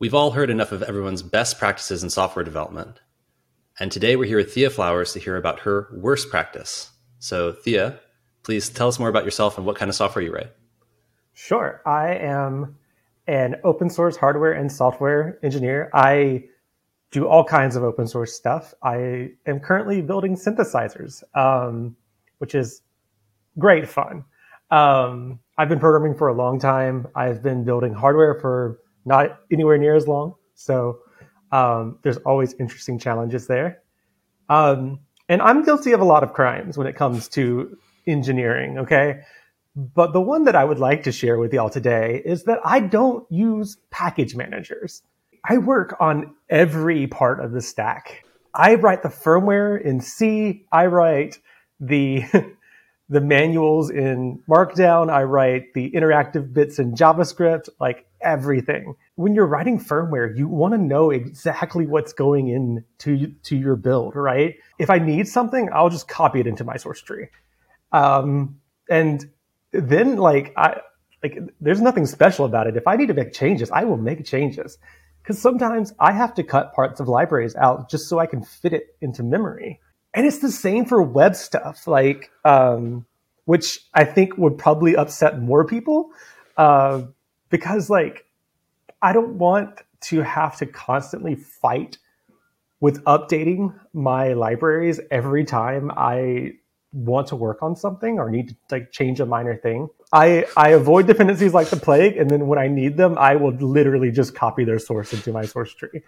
We've all heard enough of everyone's best practices in software development. And today we're here with Thea Flowers to hear about her worst practice. So, Thea, please tell us more about yourself and what kind of software you write. Sure. I am an open source hardware and software engineer. I do all kinds of open source stuff. I am currently building synthesizers, um, which is great fun. Um, I've been programming for a long time. I've been building hardware for not anywhere near as long. So um, there's always interesting challenges there. Um, and I'm guilty of a lot of crimes when it comes to engineering, okay? But the one that I would like to share with y'all today is that I don't use package managers. I work on every part of the stack. I write the firmware in C. I write the the manuals in Markdown. I write the interactive bits in JavaScript, like everything. When you're writing firmware, you want to know exactly what's going in to, to your build, right? If I need something, I'll just copy it into my source tree. Um, and then like, I, like, there's nothing special about it. If I need to make changes, I will make changes. Cause sometimes I have to cut parts of libraries out just so I can fit it into memory and it's the same for web stuff, like um, which I think would probably upset more people uh, because like I don't want to have to constantly fight with updating my libraries every time I want to work on something or need to like change a minor thing. I, I avoid dependencies like the plague, and then when I need them, I will literally just copy their source into my source tree.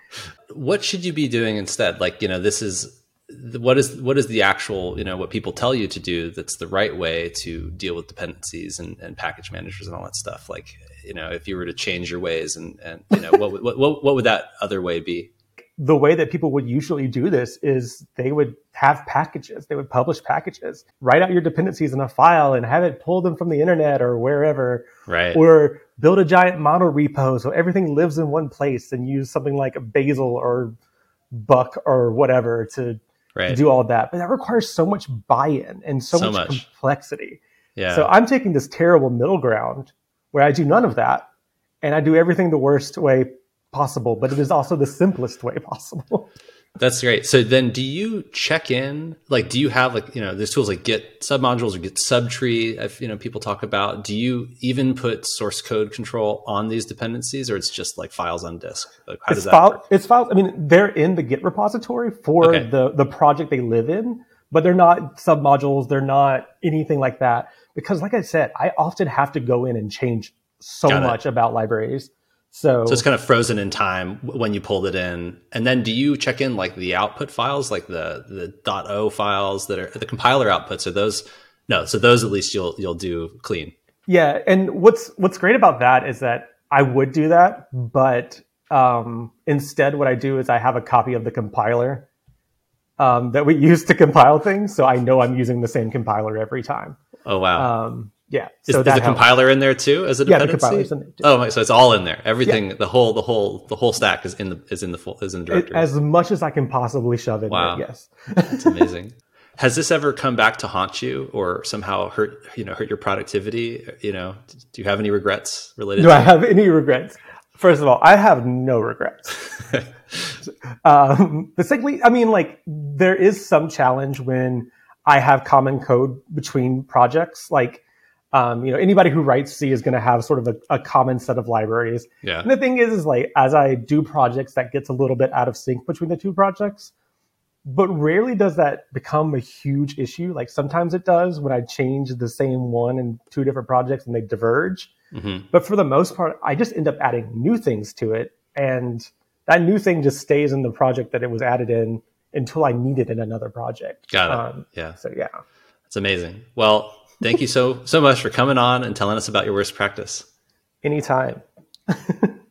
What should you be doing instead? Like, you know, this is what is what is the actual you know what people tell you to do that's the right way to deal with dependencies and, and package managers and all that stuff? Like you know if you were to change your ways and and you know what, what what what would that other way be? The way that people would usually do this is they would have packages. They would publish packages. Write out your dependencies in a file and have it pull them from the internet or wherever. Right. Or build a giant mono repo so everything lives in one place and use something like bazel or buck or whatever to right. to do all of that. But that requires so much buy-in and so, so much, much, complexity. Yeah. So I'm taking this terrible middle ground where I do none of that and I do everything the worst way possible, but it is also the simplest way possible. That's great. So then do you check in, like, do you have like, you know, there's tools like Git submodules or Git subtree, if, you know, people talk about, do you even put source code control on these dependencies or it's just like files on disk? Like, how it's does that file, work? It's files. I mean, they're in the Git repository for okay. the, the project they live in, but they're not submodules. They're not anything like that. Because like I said, I often have to go in and change so much about libraries. So, so it's kind of frozen in time when you pulled it in. And then do you check in like the output files, like the, the .o files that are the compiler outputs? Are those, no, so those at least you'll, you'll do clean. Yeah. And what's, what's great about that is that I would do that, but, um, instead what I do is I have a copy of the compiler, um, that we use to compile things. So I know I'm using the same compiler every time. Oh, wow. Um, yeah. Is, so is the helps. compiler in there too as a dependency? Yeah, the compiler's in there too. Oh, so it's all in there. Everything, yeah. the whole, the whole, the whole stack is in the is in the full is in the directory. As much as I can possibly shove it in wow. there. Yes. That's amazing. Has this ever come back to haunt you or somehow hurt you know hurt your productivity? You know, do you have any regrets related? Do I have any regrets? First of all, I have no regrets. um, but secondly, I mean, like there is some challenge when I have common code between projects, like um, you know, anybody who writes C is going to have sort of a, a, common set of libraries. Yeah. And the thing is, is like as I do projects, that gets a little bit out of sync between the two projects. But rarely does that become a huge issue. Like sometimes it does when I change the same one in two different projects and they diverge. Mm-hmm. But for the most part, I just end up adding new things to it, and that new thing just stays in the project that it was added in until I need it in another project. Got it. Um, yeah. So yeah, it's amazing. Well, Thank you so so much for coming on and telling us about your worst practice. Anytime.